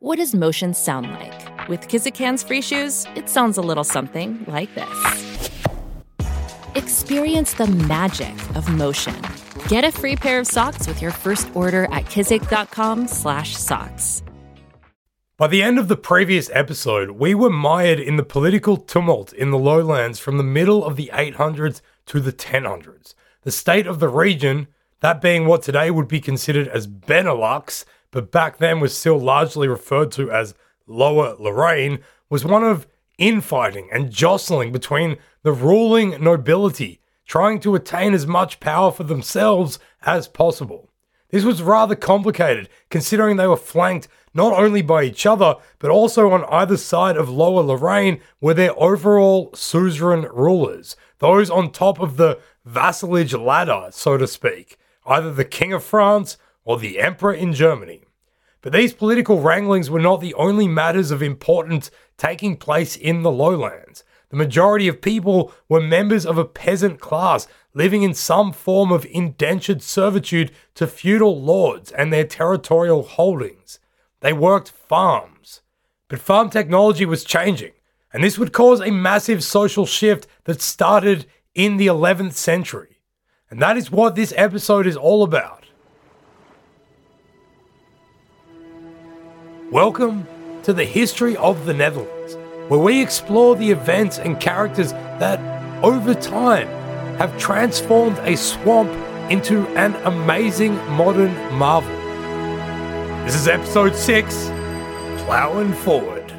What does motion sound like? With Kizik hands free shoes, it sounds a little something like this. Experience the magic of motion. Get a free pair of socks with your first order at kizik.com/socks. By the end of the previous episode, we were mired in the political tumult in the lowlands from the middle of the 800s to the 1000s. The state of the region, that being what today would be considered as Benelux, but back then was still largely referred to as Lower Lorraine, was one of infighting and jostling between the ruling nobility, trying to attain as much power for themselves as possible. This was rather complicated, considering they were flanked not only by each other, but also on either side of Lower Lorraine were their overall suzerain rulers, those on top of the vassalage ladder, so to speak, either the King of France or the Emperor in Germany. But these political wranglings were not the only matters of importance taking place in the lowlands. The majority of people were members of a peasant class living in some form of indentured servitude to feudal lords and their territorial holdings. They worked farms. But farm technology was changing, and this would cause a massive social shift that started in the 11th century. And that is what this episode is all about. Welcome to the history of the Netherlands, where we explore the events and characters that, over time, have transformed a swamp into an amazing modern marvel. This is episode 6 Plowing Forward.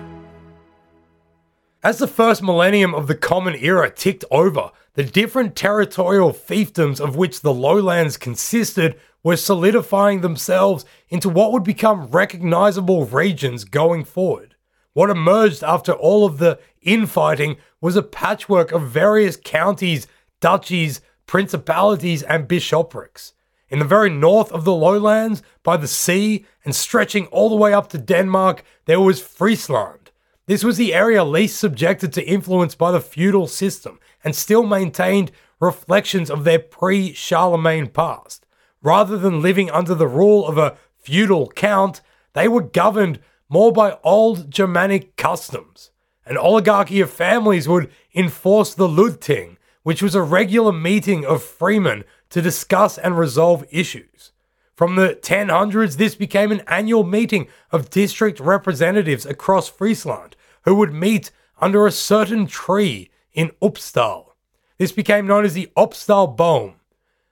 As the first millennium of the Common Era ticked over, the different territorial fiefdoms of which the lowlands consisted were solidifying themselves into what would become recognizable regions going forward. What emerged after all of the infighting was a patchwork of various counties, duchies, principalities, and bishoprics. In the very north of the lowlands, by the sea, and stretching all the way up to Denmark, there was Friesland. This was the area least subjected to influence by the feudal system and still maintained reflections of their pre Charlemagne past. Rather than living under the rule of a feudal count, they were governed more by old Germanic customs. An oligarchy of families would enforce the Ludting, which was a regular meeting of freemen to discuss and resolve issues. From the 1000s, this became an annual meeting of district representatives across Friesland who would meet under a certain tree in Upstal. This became known as the Upstal Boom.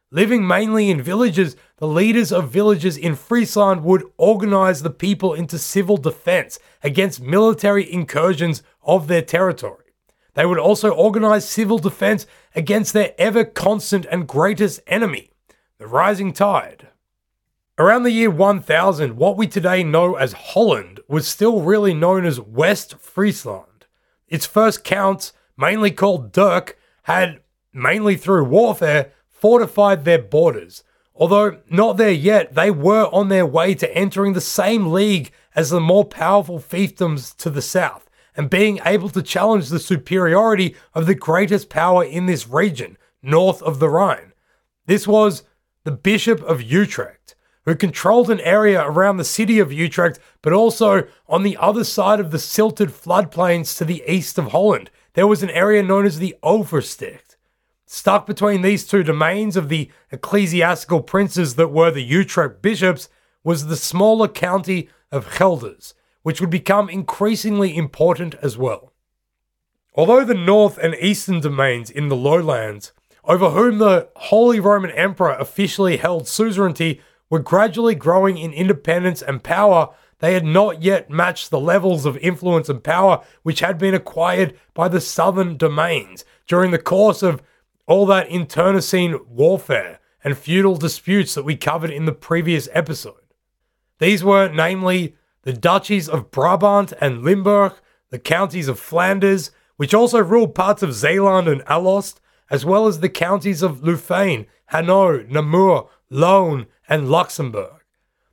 Living mainly in villages, the leaders of villages in Friesland would organize the people into civil defense against military incursions of their territory. They would also organize civil defense against their ever constant and greatest enemy, the rising tide. Around the year 1000, what we today know as Holland was still really known as West Friesland. Its first counts, mainly called Dirk, had, mainly through warfare, fortified their borders. Although not there yet, they were on their way to entering the same league as the more powerful fiefdoms to the south and being able to challenge the superiority of the greatest power in this region, north of the Rhine. This was the Bishop of Utrecht, who controlled an area around the city of Utrecht, but also on the other side of the silted floodplains to the east of Holland. There was an area known as the Oversticht. Stuck between these two domains of the ecclesiastical princes that were the Utrecht bishops was the smaller county of Gelders, which would become increasingly important as well. Although the north and eastern domains in the lowlands, over whom the Holy Roman Emperor officially held suzerainty, were gradually growing in independence and power, they had not yet matched the levels of influence and power which had been acquired by the southern domains during the course of all that internecine warfare and feudal disputes that we covered in the previous episode. These were namely the duchies of Brabant and Limburg, the counties of Flanders, which also ruled parts of Zeeland and Alost, as well as the counties of Louvain, Hainaut, Namur, Loon, and Luxembourg.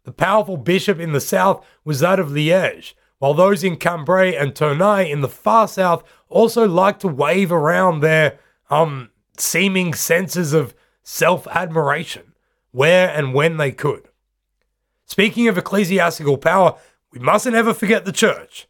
The powerful bishop in the south was that of Liège, while those in Cambrai and Tournai in the far south also liked to wave around their um seeming senses of self admiration where and when they could. Speaking of ecclesiastical power, we mustn't ever forget the church.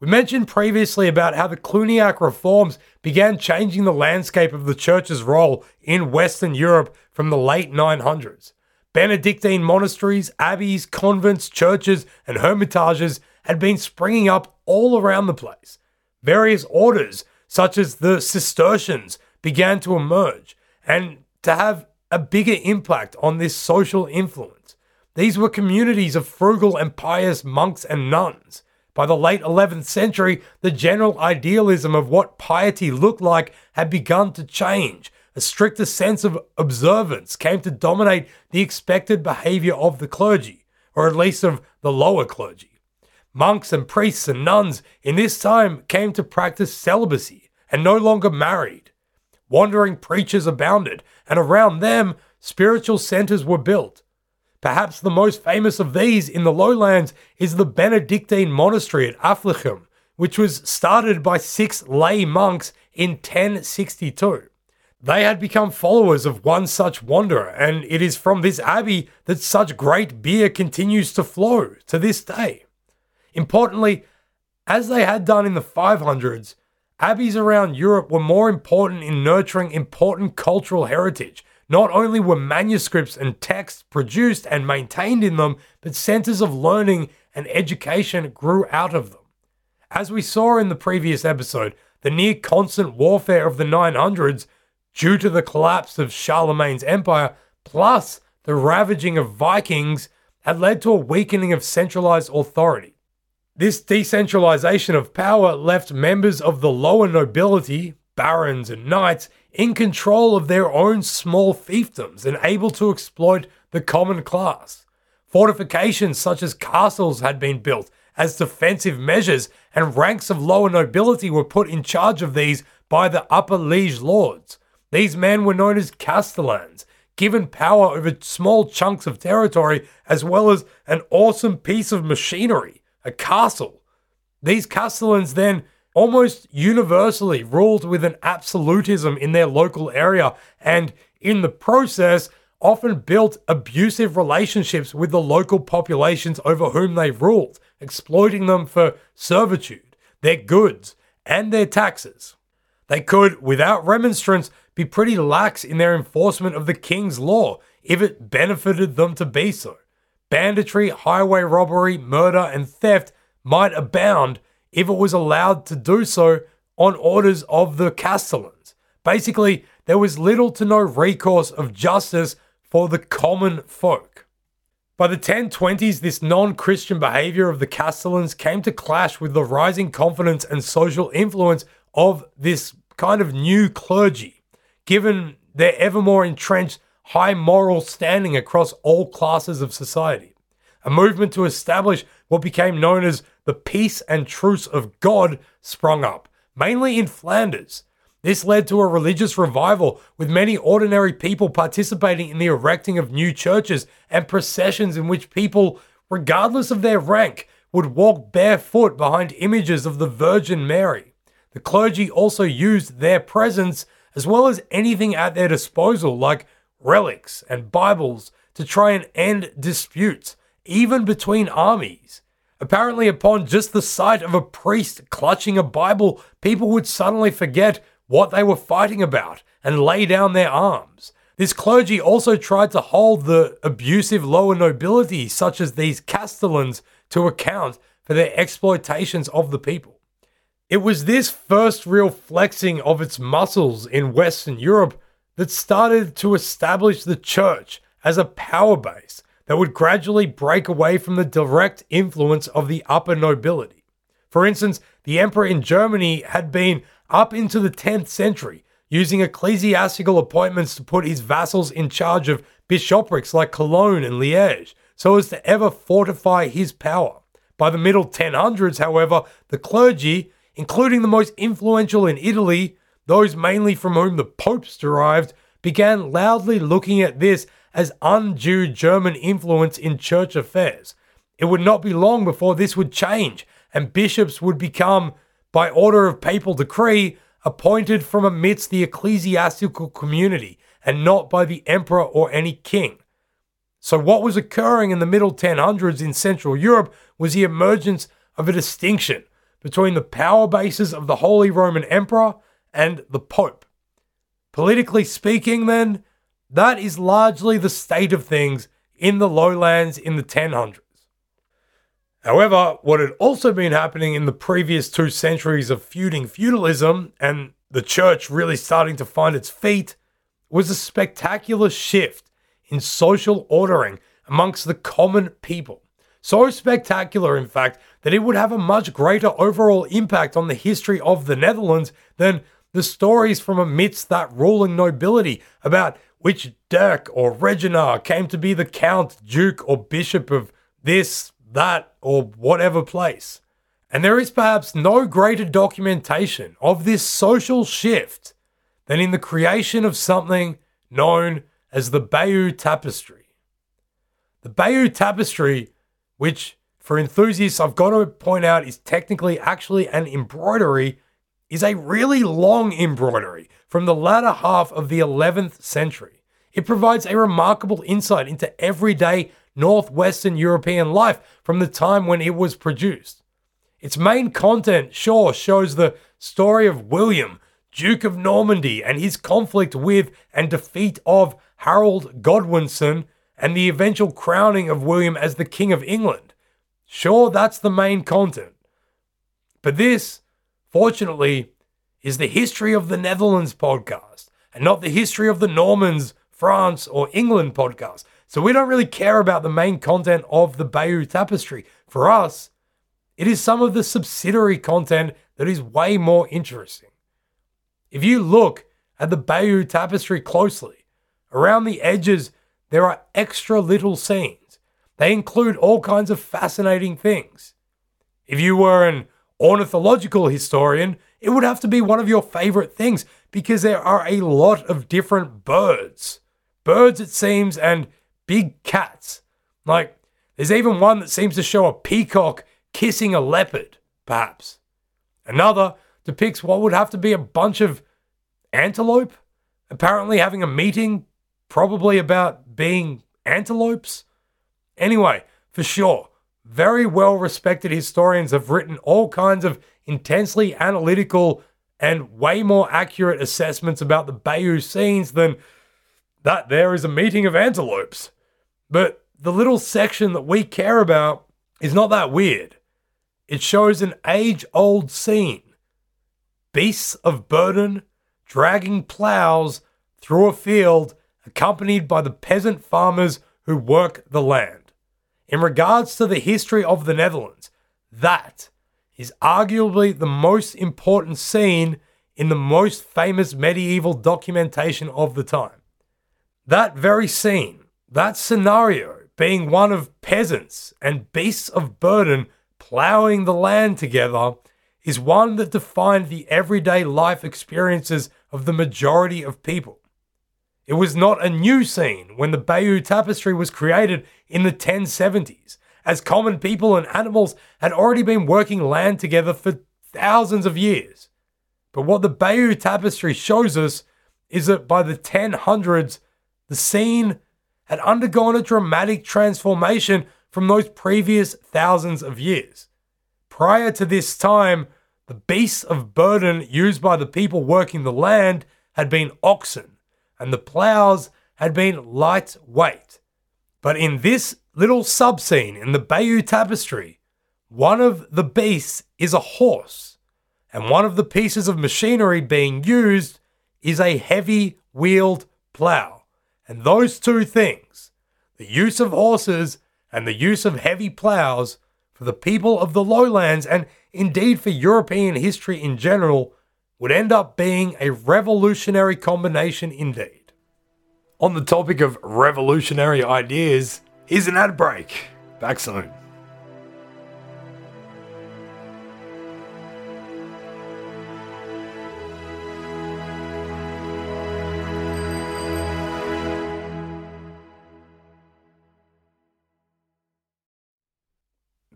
We mentioned previously about how the Cluniac reforms began changing the landscape of the church's role in Western Europe from the late 900s. Benedictine monasteries, abbeys, convents, churches, and hermitages had been springing up all around the place. Various orders, such as the Cistercians, began to emerge and to have a bigger impact on this social influence. These were communities of frugal and pious monks and nuns. By the late 11th century, the general idealism of what piety looked like had begun to change. A stricter sense of observance came to dominate the expected behavior of the clergy, or at least of the lower clergy. Monks and priests and nuns in this time came to practice celibacy and no longer married. Wandering preachers abounded, and around them, spiritual centers were built. Perhaps the most famous of these in the lowlands is the Benedictine monastery at Affligem, which was started by six lay monks in 1062. They had become followers of one such wanderer, and it is from this abbey that such great beer continues to flow to this day. Importantly, as they had done in the 500s, abbeys around Europe were more important in nurturing important cultural heritage not only were manuscripts and texts produced and maintained in them, but centers of learning and education grew out of them. As we saw in the previous episode, the near constant warfare of the 900s, due to the collapse of Charlemagne's empire, plus the ravaging of Vikings, had led to a weakening of centralized authority. This decentralization of power left members of the lower nobility, barons, and knights in control of their own small fiefdoms and able to exploit the common class. Fortifications such as castles had been built as defensive measures, and ranks of lower nobility were put in charge of these by the upper liege lords. These men were known as castellans, given power over small chunks of territory as well as an awesome piece of machinery, a castle. These castellans then almost universally ruled with an absolutism in their local area and, in the process, often built abusive relationships with the local populations over whom they ruled, exploiting them for servitude, their goods, and their taxes. They could, without remonstrance, be pretty lax in their enforcement of the king's law if it benefited them to be so. Banditry, highway robbery, murder, and theft might abound if it was allowed to do so on orders of the Castellans. Basically, there was little to no recourse of justice for the common folk. By the 1020s, this non Christian behavior of the Castellans came to clash with the rising confidence and social influence of this kind of new clergy, given their ever more entrenched high moral standing across all classes of society. A movement to establish what became known as the peace and truce of God sprung up, mainly in Flanders. This led to a religious revival, with many ordinary people participating in the erecting of new churches and processions in which people, regardless of their rank, would walk barefoot behind images of the Virgin Mary. The clergy also used their presence, as well as anything at their disposal, like relics and Bibles, to try and end disputes, even between armies. Apparently, upon just the sight of a priest clutching a Bible, people would suddenly forget what they were fighting about and lay down their arms. This clergy also tried to hold the abusive lower nobility, such as these castellans, to account for their exploitations of the people. It was this first real flexing of its muscles in Western Europe that started to establish the church as a power base that would gradually break away from the direct influence of the upper nobility. For instance, the emperor in Germany had been up into the 10th century using ecclesiastical appointments to put his vassals in charge of bishoprics like Cologne and Liège so as to ever fortify his power. By the middle 1000s, however, the clergy, including the most influential in Italy, those mainly from whom the popes derived, began loudly looking at this as undue German influence in church affairs. It would not be long before this would change, and bishops would become, by order of papal decree, appointed from amidst the ecclesiastical community and not by the emperor or any king. So, what was occurring in the middle 1000s in Central Europe was the emergence of a distinction between the power bases of the Holy Roman Emperor and the Pope. Politically speaking, then, that is largely the state of things in the lowlands in the 1000s. However, what had also been happening in the previous two centuries of feuding feudalism and the church really starting to find its feet was a spectacular shift in social ordering amongst the common people. So spectacular, in fact, that it would have a much greater overall impact on the history of the Netherlands than the stories from amidst that ruling nobility about which Dirk or Reginar came to be the Count, Duke, or Bishop of this, that, or whatever place. And there is perhaps no greater documentation of this social shift than in the creation of something known as the Bayeux Tapestry. The Bayeux Tapestry, which for enthusiasts I've got to point out is technically actually an embroidery, is a really long embroidery from the latter half of the 11th century. It provides a remarkable insight into everyday northwestern European life from the time when it was produced. Its main content, sure, shows the story of William, Duke of Normandy, and his conflict with and defeat of Harold Godwinson, and the eventual crowning of William as the King of England. Sure, that's the main content. But this, fortunately, is the History of the Netherlands podcast, and not the History of the Normans, France, or England podcast. So we don't really care about the main content of the Bayeux Tapestry. For us, it is some of the subsidiary content that is way more interesting. If you look at the Bayeux tapestry closely, around the edges there are extra little scenes. They include all kinds of fascinating things. If you were an ornithological historian, it would have to be one of your favorite things because there are a lot of different birds. Birds, it seems, and big cats. Like, there's even one that seems to show a peacock kissing a leopard, perhaps. Another depicts what would have to be a bunch of antelope, apparently having a meeting, probably about being antelopes. Anyway, for sure, very well respected historians have written all kinds of intensely analytical and way more accurate assessments about the Bayeux scenes than that there is a meeting of antelopes. But the little section that we care about is not that weird. It shows an age old scene beasts of burden dragging plows through a field, accompanied by the peasant farmers who work the land. In regards to the history of the Netherlands, that is arguably the most important scene in the most famous medieval documentation of the time. That very scene, that scenario, being one of peasants and beasts of burden plowing the land together is one that defined the everyday life experiences of the majority of people. It was not a new scene when the Bayeux Tapestry was created in the 1070s, as common people and animals had already been working land together for thousands of years. But what the Bayeux Tapestry shows us is that by the 1000s, the scene had undergone a dramatic transformation from those previous thousands of years. Prior to this time, the beasts of burden used by the people working the land had been oxen, and the plows had been lightweight. But in this little subscene in the Bayeux Tapestry, one of the beasts is a horse, and one of the pieces of machinery being used is a heavy wheeled plow. And those two things, the use of horses and the use of heavy plows for the people of the lowlands and indeed for European history in general, would end up being a revolutionary combination indeed. On the topic of revolutionary ideas, here's an ad break. Back soon.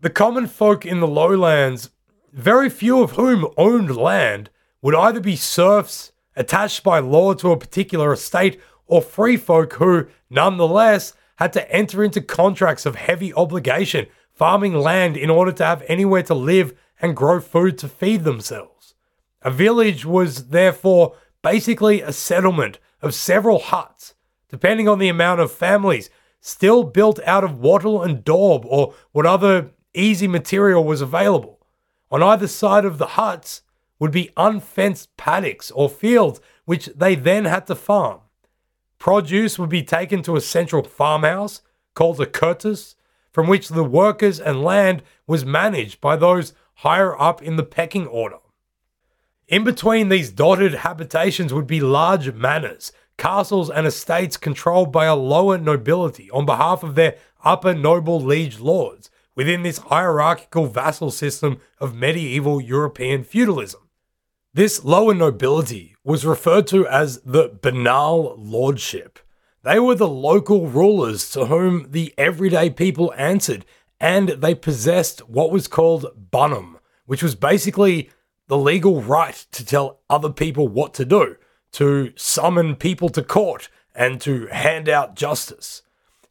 The common folk in the lowlands, very few of whom owned land, would either be serfs attached by law to a particular estate or free folk who, nonetheless, had to enter into contracts of heavy obligation, farming land in order to have anywhere to live and grow food to feed themselves. A village was therefore basically a settlement of several huts, depending on the amount of families, still built out of wattle and daub or what other easy material was available. On either side of the huts would be unfenced paddocks or fields which they then had to farm. Produce would be taken to a central farmhouse called a curtis, from which the workers and land was managed by those higher up in the pecking order. In between these dotted habitations would be large manors, castles, and estates controlled by a lower nobility on behalf of their upper noble liege lords within this hierarchical vassal system of medieval European feudalism. This lower nobility was referred to as the banal lordship. They were the local rulers to whom the everyday people answered, and they possessed what was called bannum, which was basically the legal right to tell other people what to do, to summon people to court, and to hand out justice.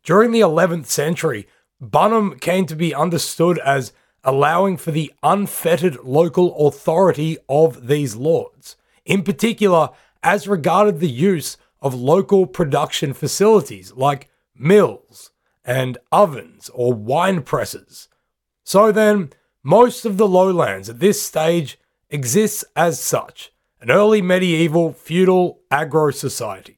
During the 11th century, bannum came to be understood as allowing for the unfettered local authority of these lords, in particular as regarded the use of local production facilities like mills and ovens or wine presses. So then, most of the lowlands at this stage exists as such an early medieval feudal agro society.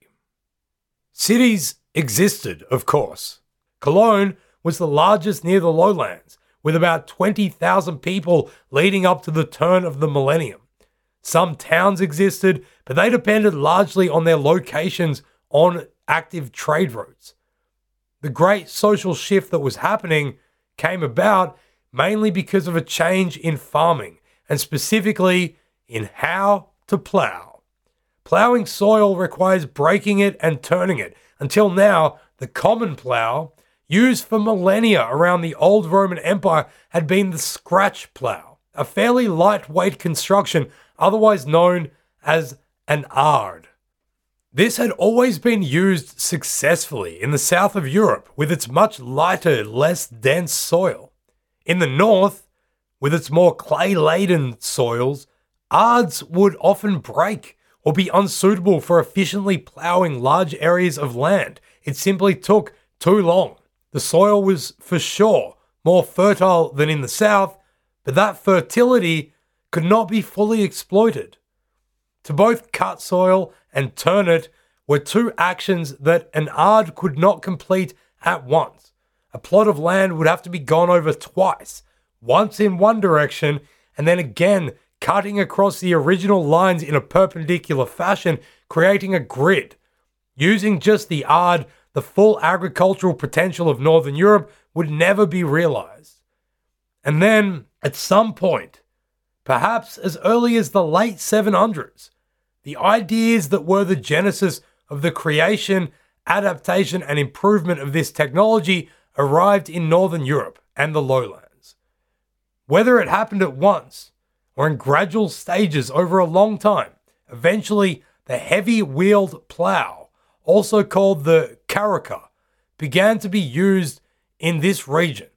Cities existed, of course. Cologne was the largest near the lowlands, with about 20,000 people leading up to the turn of the millennium. Some towns existed, but they depended largely on their locations on active trade routes. The great social shift that was happening came about mainly because of a change in farming and specifically in how to plow. Plowing soil requires breaking it and turning it. Until now, the common plow, used for millennia around the old Roman Empire, had been the scratch plow, a fairly lightweight construction, otherwise known as an ard. This had always been used successfully in the south of Europe with its much lighter, less dense soil. In the north, with its more clay laden soils, ards would often break or be unsuitable for efficiently ploughing large areas of land. It simply took too long. The soil was for sure more fertile than in the south, but that fertility could not be fully exploited. To both cut soil and turn it were two actions that an ard could not complete at once. A plot of land would have to be gone over twice, once in one direction and then again cutting across the original lines in a perpendicular fashion, creating a grid. Using just the ard, the full agricultural potential of Northern Europe would never be realized. And then, at some point, perhaps as early as the late 700s, the ideas that were the genesis of the creation, adaptation, and improvement of this technology arrived in Northern Europe and the lowlands. Whether it happened at once or in gradual stages over a long time, eventually the heavy wheeled plow, also called the carruca, began to be used in this region.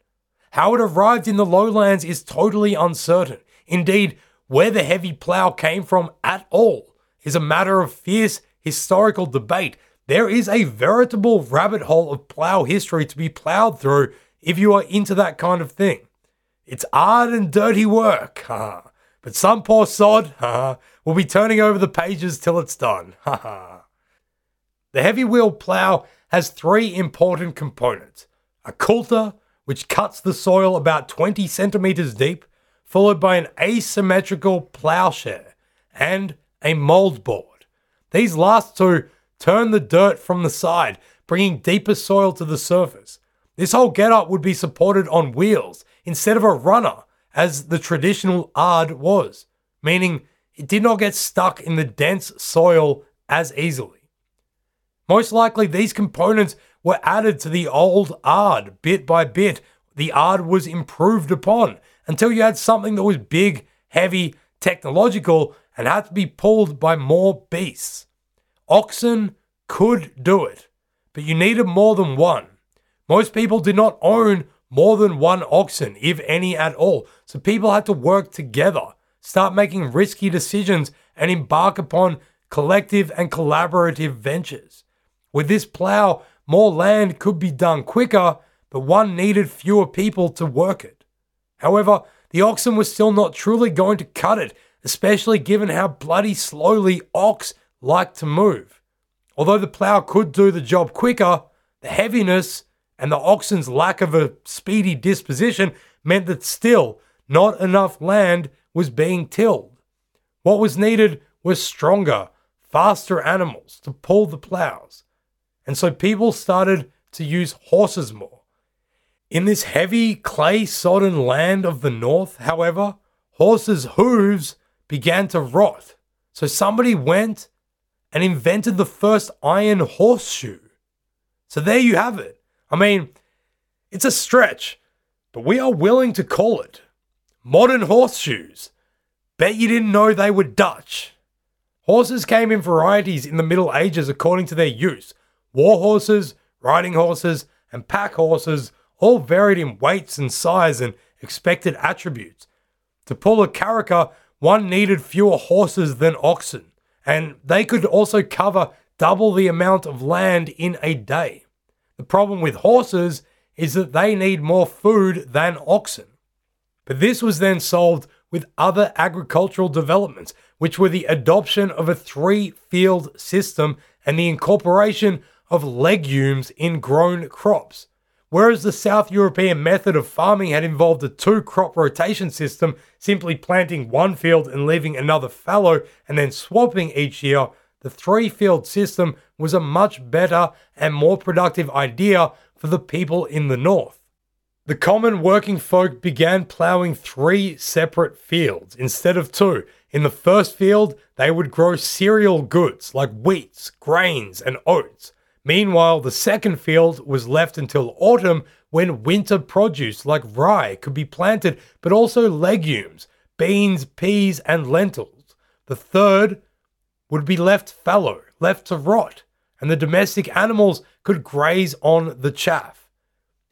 How it arrived in the lowlands is totally uncertain. Indeed, where the heavy plow came from at all is a matter of fierce historical debate. There is a veritable rabbit hole of plow history to be plowed through if you are into that kind of thing. It's hard and dirty work, but some poor sod will be turning over the pages till it's done. the heavy wheel plough has three important components a coulter, which cuts the soil about 20 centimeters deep, followed by an asymmetrical ploughshare, and a mold board. These last two turn the dirt from the side, bringing deeper soil to the surface. This whole getup would be supported on wheels instead of a runner, as the traditional ard was, meaning it did not get stuck in the dense soil as easily. Most likely, these components were added to the old ard bit by bit. The ard was improved upon until you had something that was big, heavy, technological, and had to be pulled by more beasts. Oxen could do it, but you needed more than one. Most people did not own more than one oxen, if any at all. So people had to work together, start making risky decisions, and embark upon collective and collaborative ventures. With this plow, more land could be done quicker, but one needed fewer people to work it. However, the oxen were still not truly going to cut it, especially given how bloody slowly ox like to move. Although the plow could do the job quicker, the heaviness and the oxen's lack of a speedy disposition meant that still not enough land was being tilled. What was needed was stronger, faster animals to pull the plows. And so people started to use horses more. In this heavy, clay sodden land of the north, however, horses' hooves began to rot. So somebody went and invented the first iron horseshoe. So there you have it. I mean, it's a stretch, but we are willing to call it modern horseshoes. Bet you didn't know they were Dutch. Horses came in varieties in the Middle Ages according to their use. War horses, riding horses, and pack horses all varied in weights and size and expected attributes. To pull a carruca, one needed fewer horses than oxen, and they could also cover double the amount of land in a day. The problem with horses is that they need more food than oxen. But this was then solved with other agricultural developments, which were the adoption of a three field system and the incorporation of legumes in grown crops. Whereas the South European method of farming had involved a two crop rotation system, simply planting one field and leaving another fallow and then swapping each year, the three field system was a much better and more productive idea for the people in the north. The common working folk began ploughing three separate fields instead of two. In the first field, they would grow cereal goods like wheats, grains, and oats. Meanwhile, the second field was left until autumn when winter produce like rye could be planted, but also legumes, beans, peas, and lentils. The third would be left fallow, left to rot, and the domestic animals could graze on the chaff.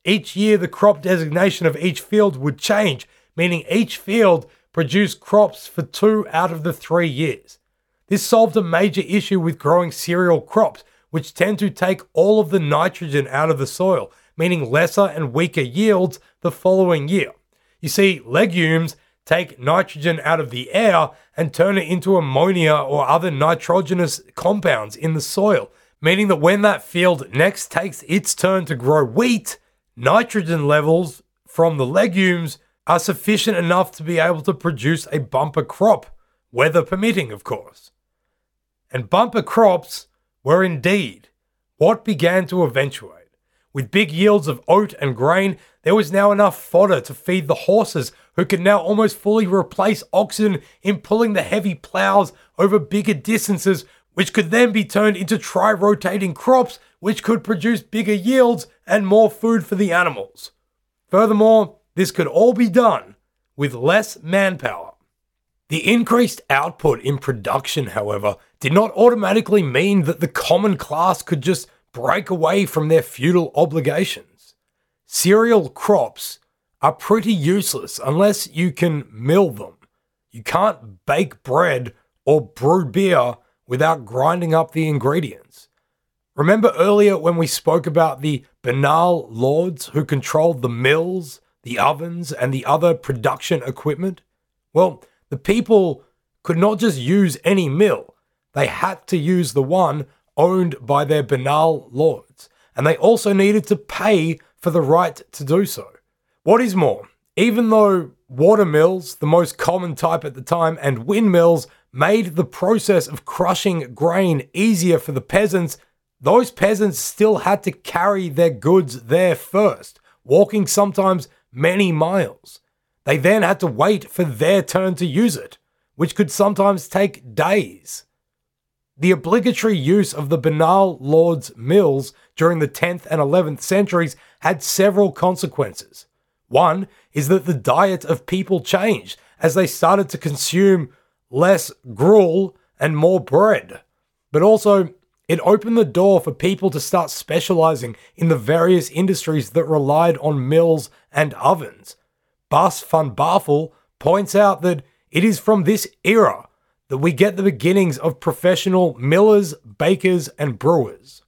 Each year, the crop designation of each field would change, meaning each field produced crops for two out of the three years. This solved a major issue with growing cereal crops, which tend to take all of the nitrogen out of the soil, meaning lesser and weaker yields the following year. You see, legumes take nitrogen out of the air and turn it into ammonia or other nitrogenous compounds in the soil, meaning that when that field next takes its turn to grow wheat, nitrogen levels from the legumes are sufficient enough to be able to produce a bumper crop, weather permitting, of course. And bumper crops were indeed what began to eventuate. With big yields of oat and grain, there was now enough fodder to feed the horses, who could now almost fully replace oxen in pulling the heavy plows over bigger distances, which could then be turned into tri rotating crops, which could produce bigger yields and more food for the animals. Furthermore, this could all be done with less manpower. The increased output in production, however, did not automatically mean that the common class could just break away from their feudal obligations. Cereal crops are pretty useless unless you can mill them. You can't bake bread or brew beer without grinding up the ingredients. Remember earlier when we spoke about the banal lords who controlled the mills, the ovens, and the other production equipment? Well, the people could not just use any mill, they had to use the one owned by their banal lords, and they also needed to pay for the right to do so. What is more, even though water mills, the most common type at the time, and windmills made the process of crushing grain easier for the peasants, those peasants still had to carry their goods there first, walking sometimes many miles. They then had to wait for their turn to use it, which could sometimes take days. The obligatory use of the banal lord's mills during the 10th and 11th centuries had several consequences. One is that the diet of people changed as they started to consume less gruel and more bread. But also, It opened the door for people to start specializing in the various industries that relied on mills and ovens. Bas van Bavel points out that it is from this era that we get the beginnings of professional millers, bakers, and brewers.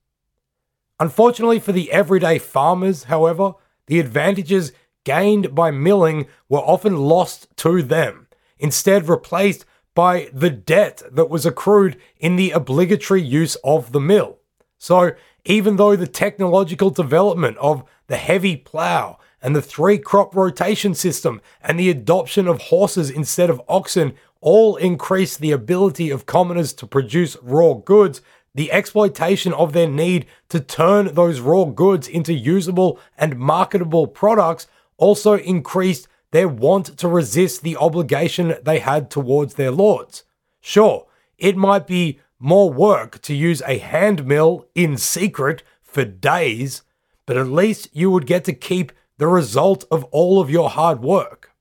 Unfortunately for the everyday farmers, however, the advantages gained by milling were often lost to them, instead replaced by the debt that was accrued in the obligatory use of the mill. So, even though the technological development of the heavy plough and the three crop rotation system and the adoption of horses instead of oxen all increased the ability of commoners to produce raw goods, the exploitation of their need to turn those raw goods into usable and marketable products also increased their want to resist the obligation they had towards their lords. Sure, it might be more work to use a hand mill in secret for days, but at least you would get to keep the result of all of your hard work.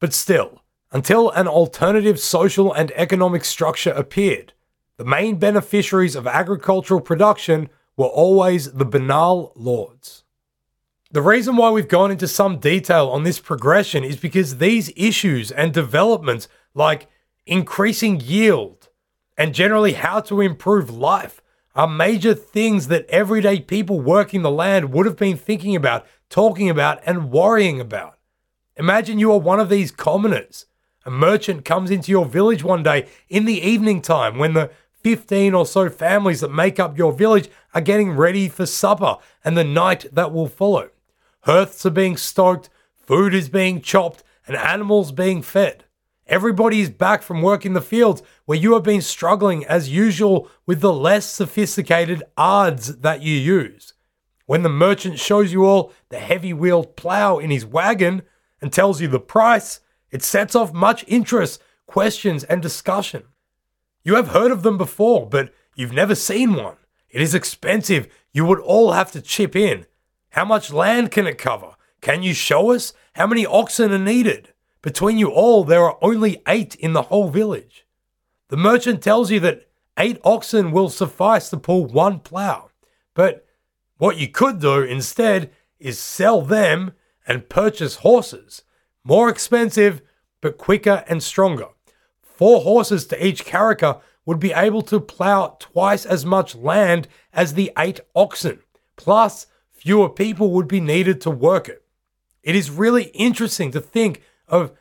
But still, until an alternative social and economic structure appeared, the main beneficiaries of agricultural production were always the banal lords. The reason why we've gone into some detail on this progression is because these issues and developments, like increasing yield and generally how to improve life, are major things that everyday people working the land would have been thinking about, talking about, and worrying about. Imagine you are one of these commoners. A merchant comes into your village one day in the evening time when the 15 or so families that make up your village are getting ready for supper and the night that will follow. Hearths are being stoked, food is being chopped, and animals being fed. Everybody is back from work in the fields where you have been struggling as usual with the less sophisticated ards that you use. When the merchant shows you all the heavy wheeled plough in his wagon and tells you the price, it sets off much interest, questions, and discussion. You have heard of them before, but you've never seen one. It is expensive. You would all have to chip in. How much land can it cover? Can you show us? How many oxen are needed? Between you all, there are only eight in the whole village. The merchant tells you that eight oxen will suffice to pull one plough. But what you could do instead is sell them and purchase horses. More expensive, but quicker and stronger. Four horses to each carruca would be able to plough twice as much land as the eight oxen. Plus, fewer people would be needed to work it. It is really interesting to think of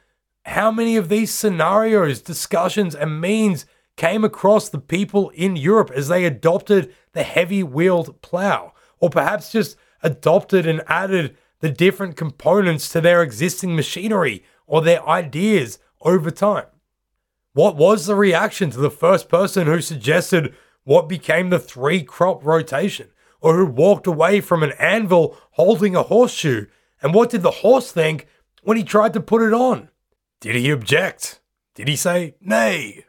how many of these scenarios, discussions, and means came across the people in Europe as they adopted the heavy wheeled plow, or perhaps just adopted and added the different components to their existing machinery or their ideas over time. What was the reaction to the first person who suggested what became the three crop rotation? Or who walked away from an anvil holding a horseshoe. And what did the horse think when he tried to put it on? Did he object? Did he say nay?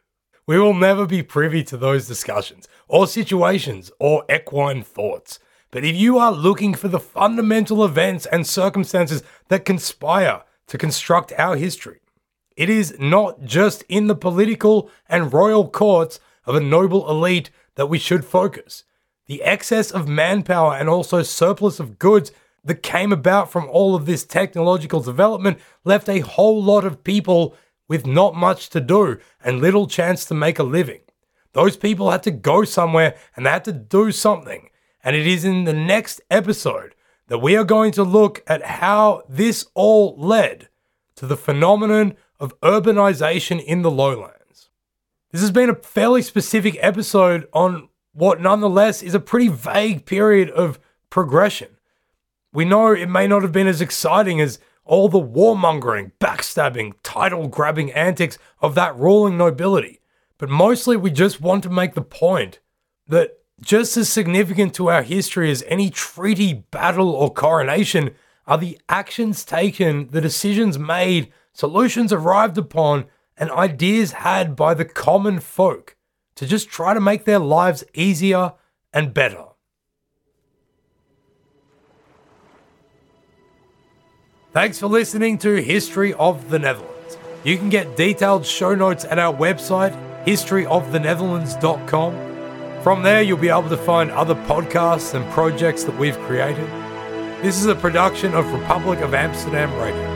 We will never be privy to those discussions, or situations, or equine thoughts. But if you are looking for the fundamental events and circumstances that conspire to construct our history, it is not just in the political and royal courts of a noble elite that we should focus. The excess of manpower and also surplus of goods that came about from all of this technological development left a whole lot of people with not much to do and little chance to make a living. Those people had to go somewhere and they had to do something. And it is in the next episode that we are going to look at how this all led to the phenomenon of urbanization in the lowlands. This has been a fairly specific episode on what nonetheless is a pretty vague period of progression. We know it may not have been as exciting as all the warmongering, backstabbing, title grabbing antics of that ruling nobility, but mostly we just want to make the point that just as significant to our history as any treaty, battle, or coronation are the actions taken, the decisions made, solutions arrived upon, and ideas had by the common folk to just try to make their lives easier and better. Thanks for listening to History of the Netherlands. You can get detailed show notes at our website, historyofthenetherlands.com. From there, you'll be able to find other podcasts and projects that we've created. This is a production of Republic of Amsterdam Radio.